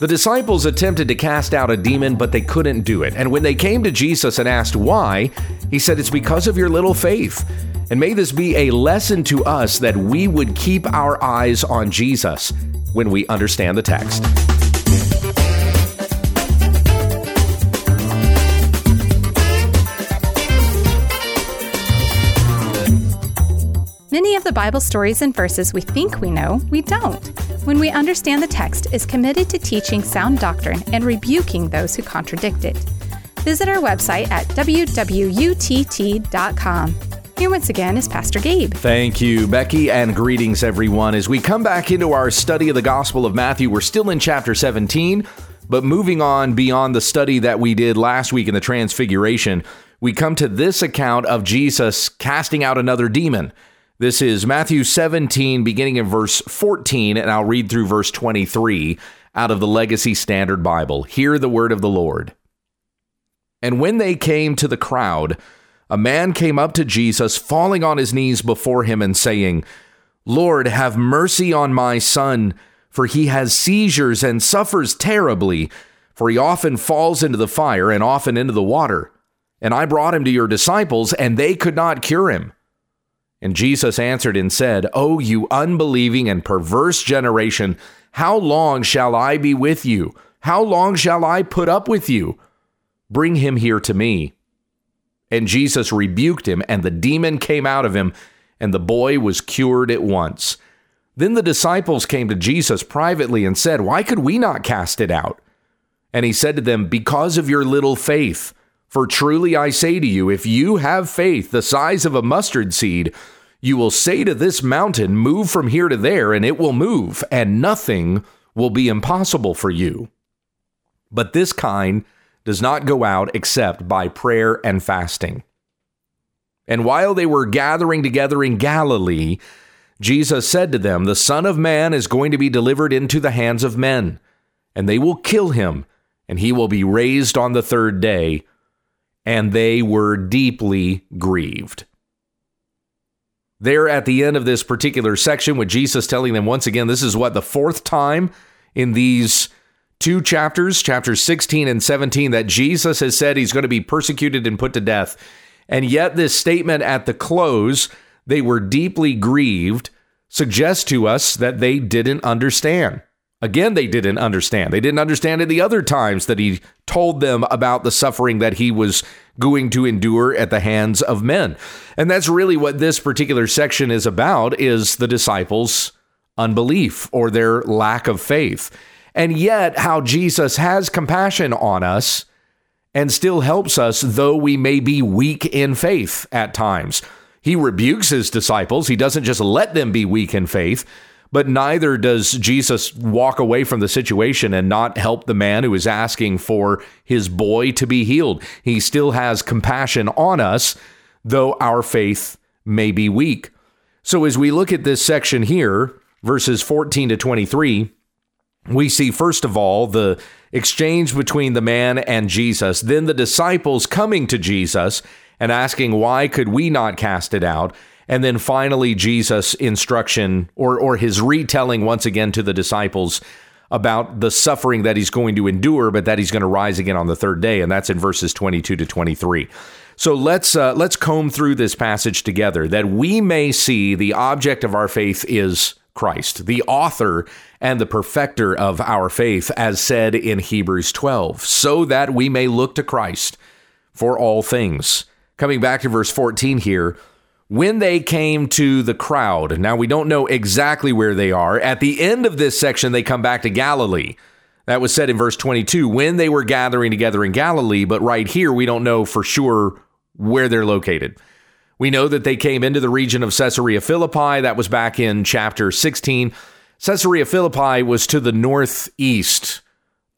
The disciples attempted to cast out a demon, but they couldn't do it. And when they came to Jesus and asked why, he said, It's because of your little faith. And may this be a lesson to us that we would keep our eyes on Jesus when we understand the text. Many of the Bible stories and verses we think we know, we don't. When we understand the text is committed to teaching sound doctrine and rebuking those who contradict it. Visit our website at wwutt.com. Here once again is Pastor Gabe. Thank you, Becky, and greetings, everyone. As we come back into our study of the Gospel of Matthew, we're still in chapter 17, but moving on beyond the study that we did last week in the Transfiguration, we come to this account of Jesus casting out another demon. This is Matthew 17, beginning in verse 14, and I'll read through verse 23 out of the Legacy Standard Bible. Hear the word of the Lord. And when they came to the crowd, a man came up to Jesus, falling on his knees before him and saying, Lord, have mercy on my son, for he has seizures and suffers terribly, for he often falls into the fire and often into the water. And I brought him to your disciples, and they could not cure him. And Jesus answered and said, O you unbelieving and perverse generation, how long shall I be with you? How long shall I put up with you? Bring him here to me. And Jesus rebuked him, and the demon came out of him, and the boy was cured at once. Then the disciples came to Jesus privately and said, Why could we not cast it out? And he said to them, Because of your little faith. For truly I say to you, if you have faith the size of a mustard seed, you will say to this mountain, Move from here to there, and it will move, and nothing will be impossible for you. But this kind does not go out except by prayer and fasting. And while they were gathering together in Galilee, Jesus said to them, The Son of Man is going to be delivered into the hands of men, and they will kill him, and he will be raised on the third day and they were deeply grieved. There at the end of this particular section, with Jesus telling them once again, this is what the fourth time in these two chapters, chapters 16 and 17, that Jesus has said he's going to be persecuted and put to death. And yet, this statement at the close, they were deeply grieved, suggests to us that they didn't understand. Again, they didn't understand. They didn't understand it the other times that he told them about the suffering that he was going to endure at the hands of men. And that's really what this particular section is about is the disciples' unbelief or their lack of faith. And yet how Jesus has compassion on us and still helps us though we may be weak in faith at times. He rebukes his disciples. He doesn't just let them be weak in faith, but neither does Jesus walk away from the situation and not help the man who is asking for his boy to be healed. He still has compassion on us, though our faith may be weak. So, as we look at this section here, verses 14 to 23, we see first of all the exchange between the man and Jesus, then the disciples coming to Jesus and asking, Why could we not cast it out? And then finally, Jesus' instruction or, or his retelling once again to the disciples about the suffering that he's going to endure, but that he's going to rise again on the third day. And that's in verses 22 to 23. So let's uh, let's comb through this passage together that we may see the object of our faith is Christ, the author and the perfecter of our faith, as said in Hebrews 12, so that we may look to Christ for all things. Coming back to verse 14 here, when they came to the crowd. Now, we don't know exactly where they are. At the end of this section, they come back to Galilee. That was said in verse 22 when they were gathering together in Galilee, but right here, we don't know for sure where they're located. We know that they came into the region of Caesarea Philippi. That was back in chapter 16. Caesarea Philippi was to the northeast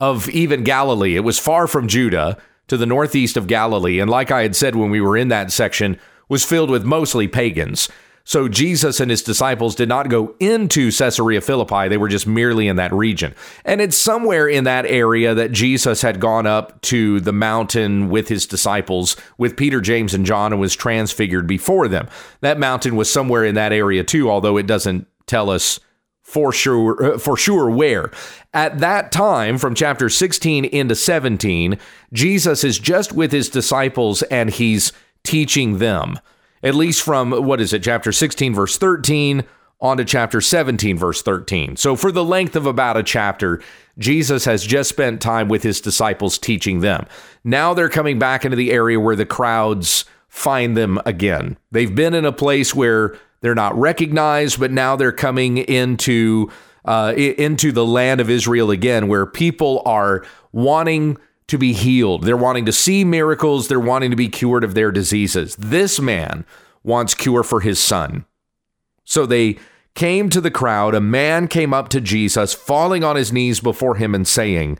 of even Galilee. It was far from Judah to the northeast of Galilee. And like I had said when we were in that section, was filled with mostly pagans. So Jesus and his disciples did not go into Caesarea Philippi, they were just merely in that region. And it's somewhere in that area that Jesus had gone up to the mountain with his disciples, with Peter, James, and John, and was transfigured before them. That mountain was somewhere in that area too, although it doesn't tell us for sure uh, for sure where at that time from chapter 16 into 17 Jesus is just with his disciples and he's teaching them at least from what is it chapter 16 verse 13 on to chapter 17 verse 13 so for the length of about a chapter Jesus has just spent time with his disciples teaching them. Now they're coming back into the area where the crowds find them again. They've been in a place where they're not recognized, but now they're coming into uh, into the land of Israel again, where people are wanting to be healed. They're wanting to see miracles. They're wanting to be cured of their diseases. This man wants cure for his son. So they came to the crowd. A man came up to Jesus, falling on his knees before him and saying,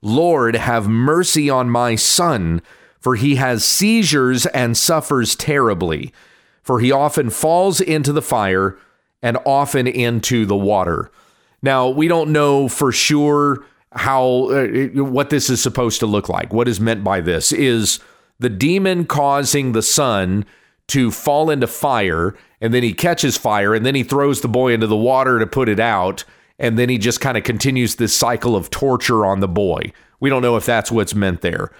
Lord, have mercy on my son, for he has seizures and suffers terribly for he often falls into the fire and often into the water. Now, we don't know for sure how uh, what this is supposed to look like. What is meant by this is the demon causing the son to fall into fire and then he catches fire and then he throws the boy into the water to put it out and then he just kind of continues this cycle of torture on the boy. We don't know if that's what's meant there.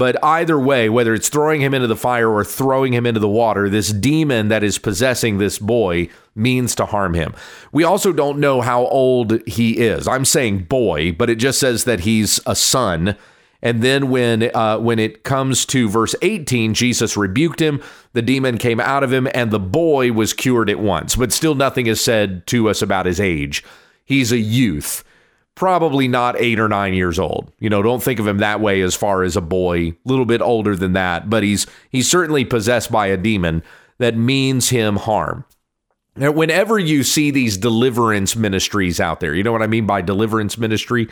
But either way, whether it's throwing him into the fire or throwing him into the water, this demon that is possessing this boy means to harm him. We also don't know how old he is. I'm saying boy, but it just says that he's a son. And then when uh, when it comes to verse 18, Jesus rebuked him. The demon came out of him, and the boy was cured at once. But still, nothing is said to us about his age. He's a youth probably not eight or nine years old. You know, don't think of him that way as far as a boy, a little bit older than that, but he's he's certainly possessed by a demon that means him harm. Now, whenever you see these deliverance ministries out there, you know what I mean by deliverance ministry?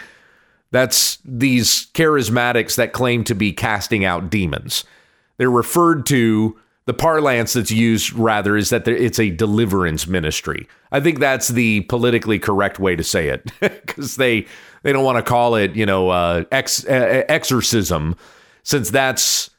That's these charismatics that claim to be casting out demons. They're referred to the parlance that's used rather is that it's a deliverance ministry. I think that's the politically correct way to say it because they they don't want to call it you know uh, ex, uh, exorcism since that's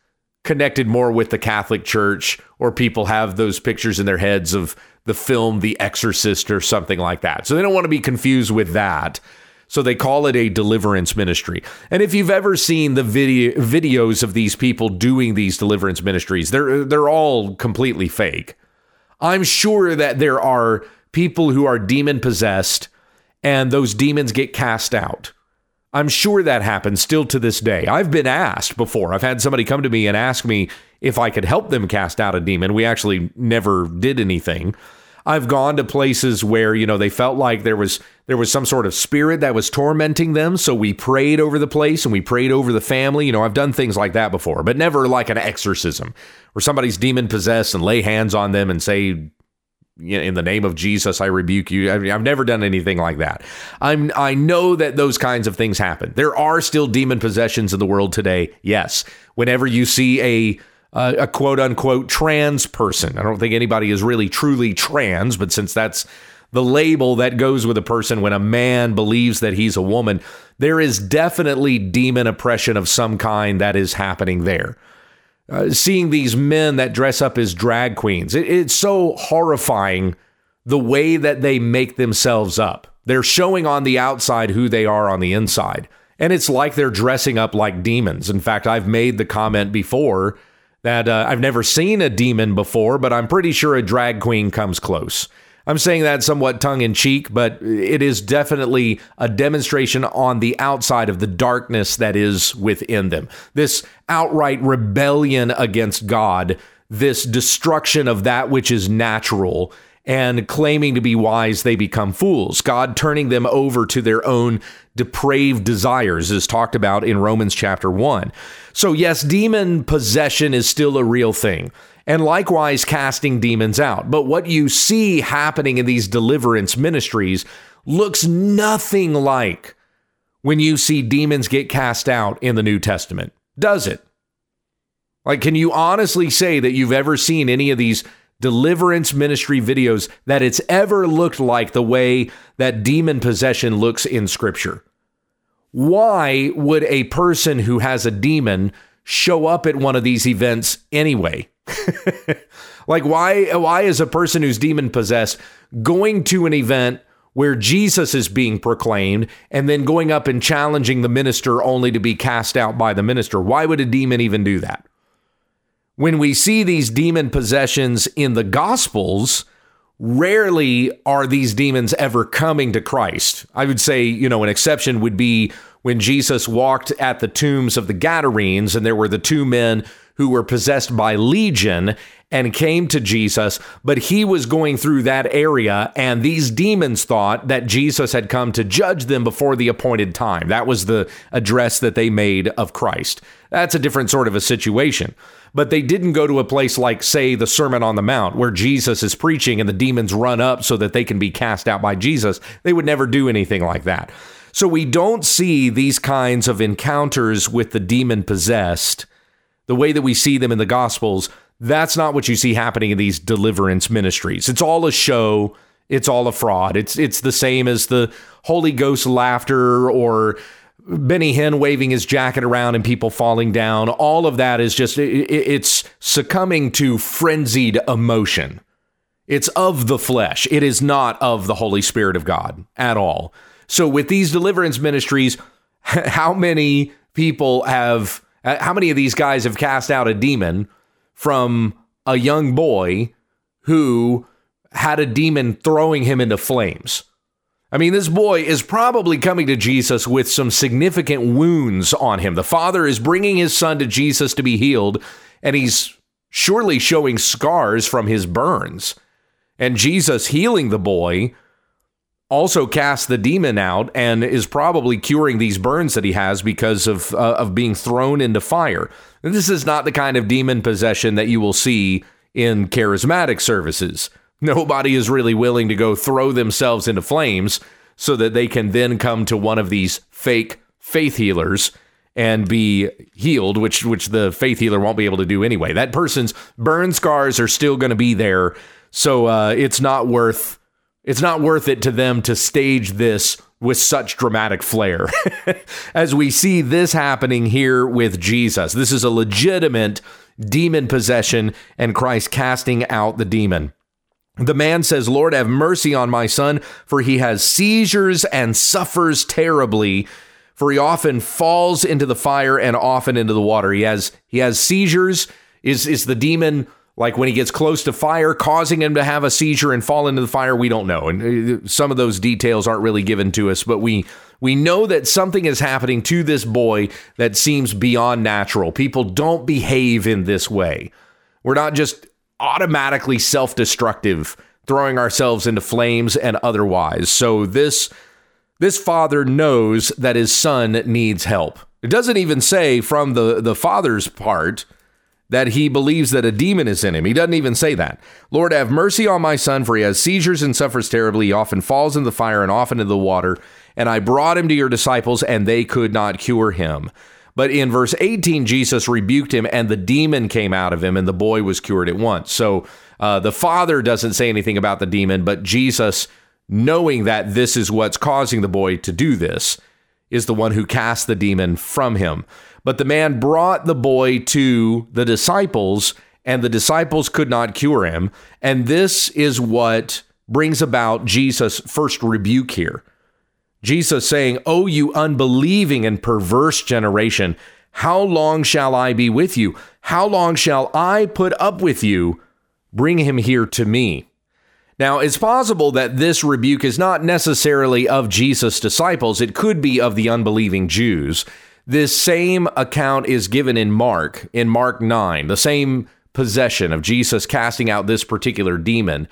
connected more with the Catholic Church or people have those pictures in their heads of the film The Exorcist or something like that. So they don't want to be confused with that. So they call it a deliverance ministry. And if you've ever seen the video videos of these people doing these deliverance ministries, they're they're all completely fake. I'm sure that there are people who are demon possessed and those demons get cast out. I'm sure that happens still to this day. I've been asked before. I've had somebody come to me and ask me if I could help them cast out a demon. We actually never did anything. I've gone to places where, you know, they felt like there was there was some sort of spirit that was tormenting them, so we prayed over the place and we prayed over the family. You know, I've done things like that before, but never like an exorcism where somebody's demon possessed and lay hands on them and say in the name of Jesus, I rebuke you. I mean, I've never done anything like that. I'm I know that those kinds of things happen. There are still demon possessions in the world today. Yes. Whenever you see a uh, a quote unquote trans person. I don't think anybody is really truly trans, but since that's the label that goes with a person when a man believes that he's a woman, there is definitely demon oppression of some kind that is happening there. Uh, seeing these men that dress up as drag queens, it, it's so horrifying the way that they make themselves up. They're showing on the outside who they are on the inside. And it's like they're dressing up like demons. In fact, I've made the comment before that uh, I've never seen a demon before, but I'm pretty sure a drag queen comes close. I'm saying that somewhat tongue in cheek, but it is definitely a demonstration on the outside of the darkness that is within them. This outright rebellion against God, this destruction of that which is natural, and claiming to be wise, they become fools. God turning them over to their own depraved desires is talked about in Romans chapter 1. So, yes, demon possession is still a real thing, and likewise casting demons out. But what you see happening in these deliverance ministries looks nothing like when you see demons get cast out in the New Testament, does it? Like, can you honestly say that you've ever seen any of these deliverance ministry videos that it's ever looked like the way that demon possession looks in scripture. Why would a person who has a demon show up at one of these events anyway? like why why is a person who's demon possessed going to an event where Jesus is being proclaimed and then going up and challenging the minister only to be cast out by the minister. Why would a demon even do that? When we see these demon possessions in the Gospels, rarely are these demons ever coming to Christ. I would say, you know, an exception would be when Jesus walked at the tombs of the Gadarenes and there were the two men who were possessed by legion and came to Jesus, but he was going through that area, and these demons thought that Jesus had come to judge them before the appointed time. That was the address that they made of Christ. That's a different sort of a situation. But they didn't go to a place like, say, the Sermon on the Mount, where Jesus is preaching and the demons run up so that they can be cast out by Jesus. They would never do anything like that. So we don't see these kinds of encounters with the demon possessed the way that we see them in the Gospels that's not what you see happening in these deliverance ministries. It's all a show. It's all a fraud. It's it's the same as the Holy Ghost laughter or Benny Hinn waving his jacket around and people falling down. All of that is just it's succumbing to frenzied emotion. It's of the flesh. It is not of the Holy Spirit of God at all. So with these deliverance ministries, how many people have Uh, how many of these guys have cast out a demon from a young boy who had a demon throwing him into flames. I mean, this boy is probably coming to Jesus with some significant wounds on him. The father is bringing his son to Jesus to be healed, and he's surely showing scars from his burns. And Jesus healing the boy also casts the demon out and is probably curing these burns that he has because of uh, of being thrown into fire. And this is not the kind of demon possession that you will see in charismatic services. Nobody is really willing to go throw themselves into flames so that they can then come to one of these fake faith healers and be healed, which which the faith healer won't be able to do anyway. That person's burn scars are still going to be there, so uh, it's not worth it's not worth it to them to stage this with such dramatic flair. As we see this happening here with Jesus, this is a legitimate demon possession and Christ casting out the demon. The man says, Lord, have mercy on my son, for he has seizures and suffers terribly. For he often falls into the fire and often into the water. He has he has seizures. Is is the demon like when he gets close to fire, causing him to have a seizure and fall into the fire, we don't know. And uh, some of those details aren't really given to us, but we we know that something is happening to this boy that seems beyond natural. People don't behave in this way. We're not just automatically self-destructive, throwing ourselves into flames and otherwise. So this this father knows that his son needs help. It doesn't even say from the the father's part that he believes that a demon is in him. He doesn't even say that. Lord, have mercy on my son, for he has seizures and suffers terribly. He often falls in the fire and often into the water. And I brought him to your disciples, and they could not cure him. But in verse 18, Jesus rebuked him, and the demon came out of him, and the boy was cured at once. So uh, the father doesn't say anything about the demon, but Jesus, knowing that this is what's causing the boy to do this, is the one who cast the demon from him. But the man brought the boy to the disciples, and the disciples could not cure him. And this is what brings about Jesus' first rebuke here. Jesus saying, Oh, you unbelieving and perverse generation, how long shall I be with you? How long shall I put up with you? Bring him here to me. Now, it's possible that this rebuke is not necessarily of Jesus' disciples, it could be of the unbelieving Jews. This same account is given in Mark, in Mark 9, the same possession of Jesus casting out this particular demon.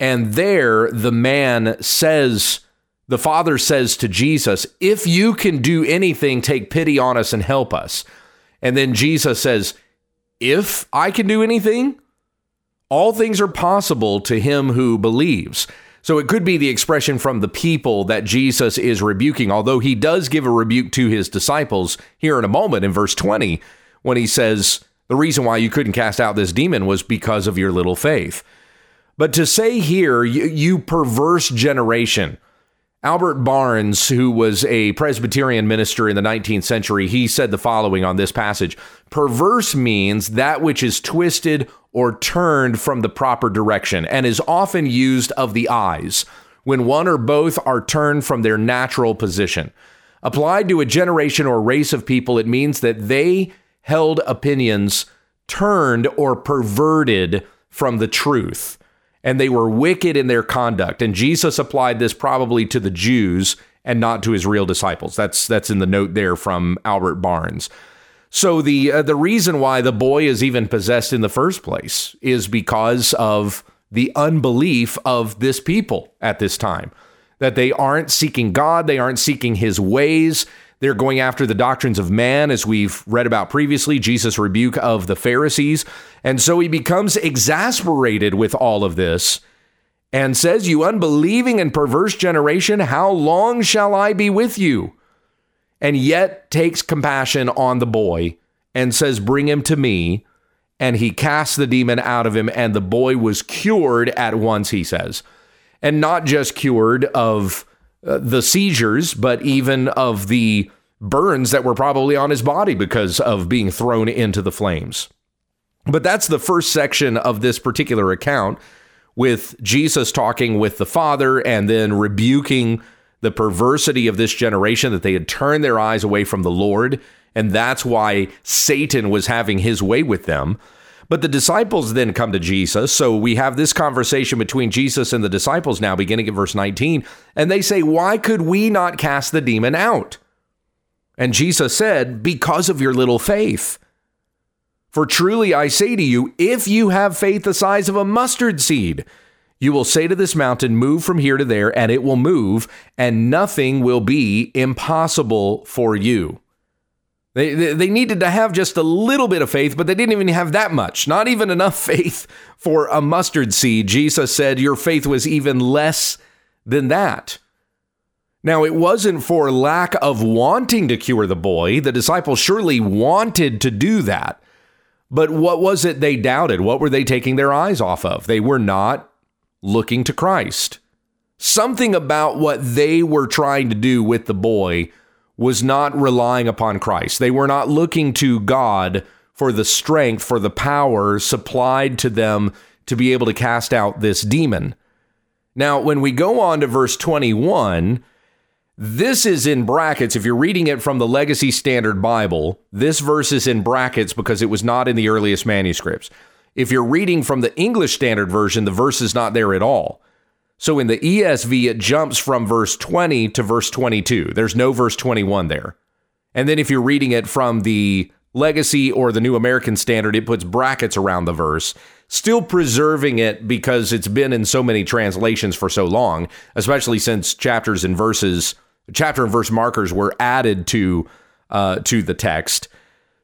And there, the man says, the father says to Jesus, If you can do anything, take pity on us and help us. And then Jesus says, If I can do anything, all things are possible to him who believes. So it could be the expression from the people that Jesus is rebuking, although he does give a rebuke to his disciples here in a moment in verse 20 when he says, The reason why you couldn't cast out this demon was because of your little faith. But to say here, you, you perverse generation, Albert Barnes, who was a Presbyterian minister in the 19th century, he said the following on this passage Perverse means that which is twisted or turned from the proper direction and is often used of the eyes, when one or both are turned from their natural position. Applied to a generation or race of people, it means that they held opinions turned or perverted from the truth, and they were wicked in their conduct. And Jesus applied this probably to the Jews and not to his real disciples. That's that's in the note there from Albert Barnes. So the uh, the reason why the boy is even possessed in the first place is because of the unbelief of this people at this time that they aren't seeking God, they aren't seeking his ways. They're going after the doctrines of man, as we've read about previously, Jesus' rebuke of the Pharisees. And so he becomes exasperated with all of this and says, You unbelieving and perverse generation, how long shall I be with you? And yet takes compassion on the boy and says, Bring him to me. And he casts the demon out of him, and the boy was cured at once, he says and not just cured of uh, the seizures, but even of the burns that were probably on his body because of being thrown into the flames. But that's the first section of this particular account with Jesus talking with the Father and then rebuking the perversity of this generation that they had turned their eyes away from the Lord. And that's why Satan was having his way with them. But the disciples then come to Jesus. So we have this conversation between Jesus and the disciples now, beginning at verse 19. And they say, Why could we not cast the demon out? And Jesus said, Because of your little faith. For truly I say to you, if you have faith the size of a mustard seed, you will say to this mountain, Move from here to there, and it will move, and nothing will be impossible for you. They, they, they needed to have just a little bit of faith, but they didn't even have that much, not even enough faith for a mustard seed. Jesus said, Your faith was even less than that. Now, it wasn't for lack of wanting to cure the boy. The disciples surely wanted to do that. But what was it they doubted? What were they taking their eyes off of? They were not looking to Christ. Something about what they were trying to do with the boy was not relying upon Christ. They were not looking to God for the strength, for the power supplied to them to be able to cast out this demon. Now, when we go on to verse 21, this is in brackets. If you're reading it from the Legacy Standard Bible, this verse is in brackets because it was not in the earliest manuscripts. If you're reading from the English Standard Version, the verse is not there at all. So in the ESV, it jumps from verse 20 to verse 22. There's no verse 21 there. And then if you're reading it from the Legacy or the New American Standard, it puts brackets around the verse, still preserving it because it's been in so many translations for so long, especially since chapters and verses, chapter and verse markers were added to uh, to the text.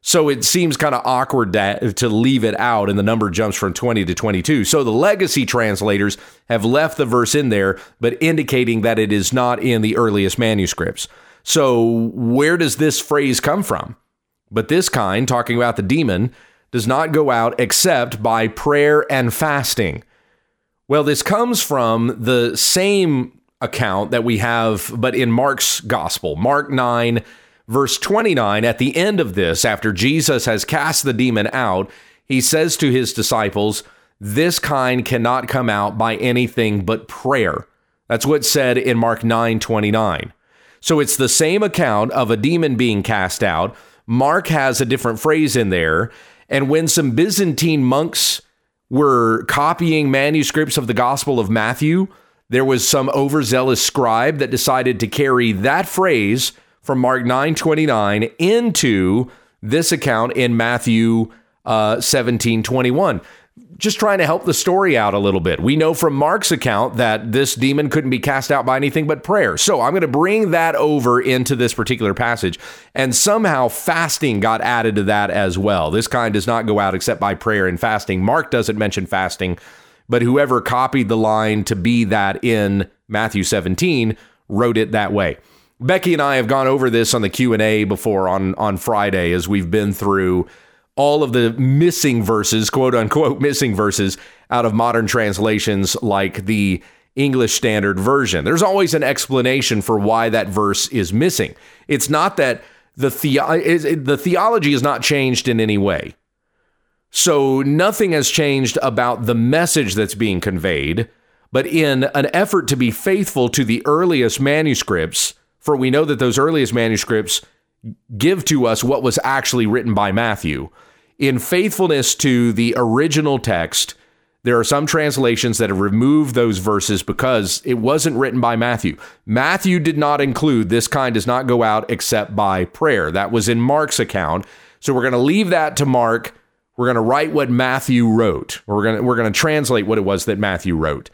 So it seems kind of awkward to, to leave it out, and the number jumps from 20 to 22. So the legacy translators have left the verse in there, but indicating that it is not in the earliest manuscripts. So where does this phrase come from? But this kind, talking about the demon, does not go out except by prayer and fasting. Well, this comes from the same account that we have, but in Mark's gospel, Mark 9 Verse 29, at the end of this, after Jesus has cast the demon out, he says to his disciples, This kind cannot come out by anything but prayer. That's what's said in Mark 9 29. So it's the same account of a demon being cast out. Mark has a different phrase in there. And when some Byzantine monks were copying manuscripts of the Gospel of Matthew, there was some overzealous scribe that decided to carry that phrase from Mark 9:29 into this account in Matthew uh, 17 21. Just trying to help the story out a little bit. We know from Mark's account that this demon couldn't be cast out by anything but prayer. So I'm going to bring that over into this particular passage. And somehow fasting got added to that as well. This kind does not go out except by prayer and fasting. Mark doesn't mention fasting, but whoever copied the line to be that in Matthew 17 wrote it that way. Becky and I have gone over this on the Q&A before on on Friday as we've been through all of the missing verses, quote unquote missing verses out of modern translations like the English Standard Version. There's always an explanation for why that verse is missing. It's not that the the, the theology is not changed in any way. So nothing has changed about the message that's being conveyed But in an effort to be faithful to the earliest manuscripts, for we know that those earliest manuscripts give to us what was actually written by Matthew. In faithfulness to the original text, there are some translations that have removed those verses because it wasn't written by Matthew. Matthew did not include this kind does not go out except by prayer. That was in Mark's account. So we're going to leave that to Mark. We're going to write what Matthew wrote. We're going to we're going to translate what it was that Matthew wrote.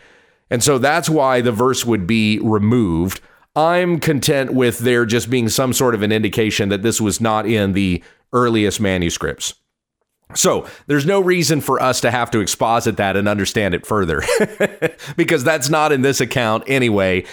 And so that's why the verse would be removed. I'm content with there just being some sort of an indication that this was not in the earliest manuscripts. So there's no reason for us to have to exposit that and understand it further because that's not in this account anyway.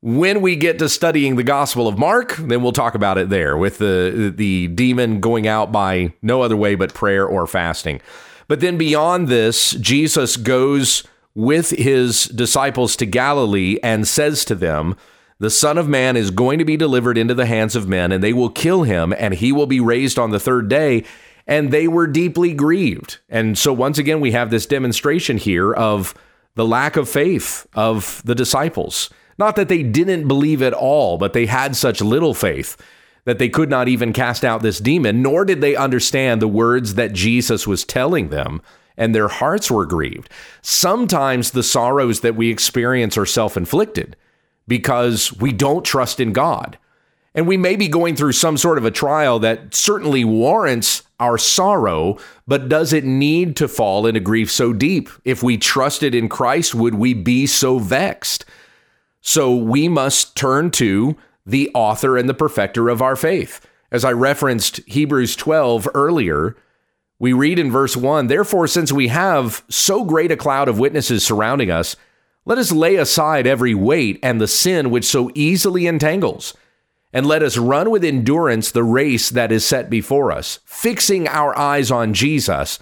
When we get to studying the Gospel of Mark, then we'll talk about it there with the the demon going out by no other way but prayer or fasting. But then beyond this, Jesus goes with his disciples to Galilee and says to them, the Son of Man is going to be delivered into the hands of men, and they will kill him, and he will be raised on the third day and they were deeply grieved. And so, once again, we have this demonstration here of the lack of faith of the disciples. Not that they didn't believe at all, but they had such little faith that they could not even cast out this demon, nor did they understand the words that Jesus was telling them, and their hearts were grieved. Sometimes the sorrows that we experience are self inflicted because we don't trust in God. And we may be going through some sort of a trial that certainly warrants our sorrow, but does it need to fall into grief so deep? If we trusted in Christ, would we be so vexed? So we must turn to the author and the perfecter of our faith. As I referenced Hebrews 12 earlier, we read in verse 1 Therefore, since we have so great a cloud of witnesses surrounding us, let us lay aside every weight and the sin which so easily entangles and let us run with endurance the race that is set before us, fixing our eyes on Jesus,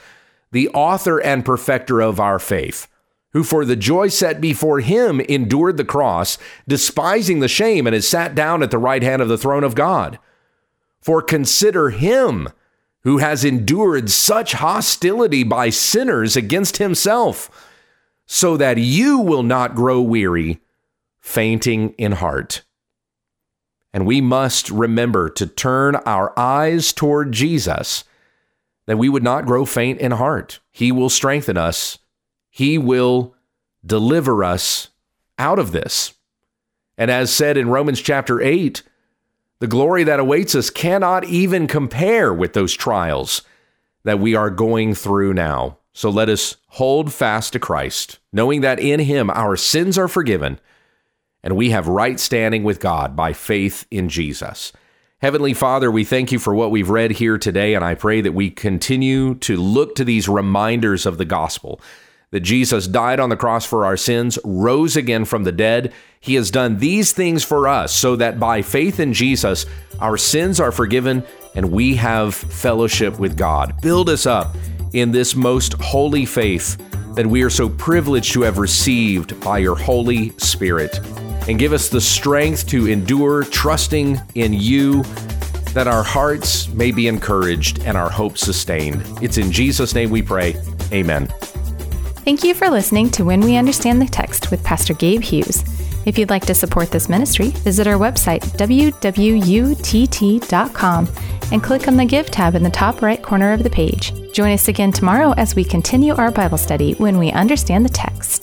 the author and perfecter of our faith, who for the joy set before him endured the cross, despising the shame, and has sat down at the right hand of the throne of God. For consider him who has endured such hostility by sinners against himself, so that you will not grow weary, fainting in heart. And we must remember to turn our eyes toward Jesus, that we would not grow faint in heart. He will strengthen us, He will deliver us out of this. And as said in Romans chapter 8, the glory that awaits us cannot even compare with those trials that we are going through now. So let us hold fast to Christ, knowing that in Him our sins are forgiven and we have right standing with God by faith in Jesus. Heavenly Father, we thank you for what we've read here today, and I pray that we continue to look to these reminders of the gospel that Jesus died on the cross for our sins, rose again from the dead. He has done these things for us so that by faith in Jesus, our sins are forgiven and we have fellowship with God. Build us up in this most holy faith that we are so privileged to have received by your Holy Spirit and give us the strength to endure, trusting in you, that our hearts may be encouraged and our hope sustained. It's in Jesus' name we pray. Amen. Thank you for listening to When We Understand the Text with Pastor Gabe Hughes. If you'd like to support this ministry, visit our website, wwutt.com, and click on the Give tab in the top right corner of the page. Join us again tomorrow as we continue our Bible study when we understand the text.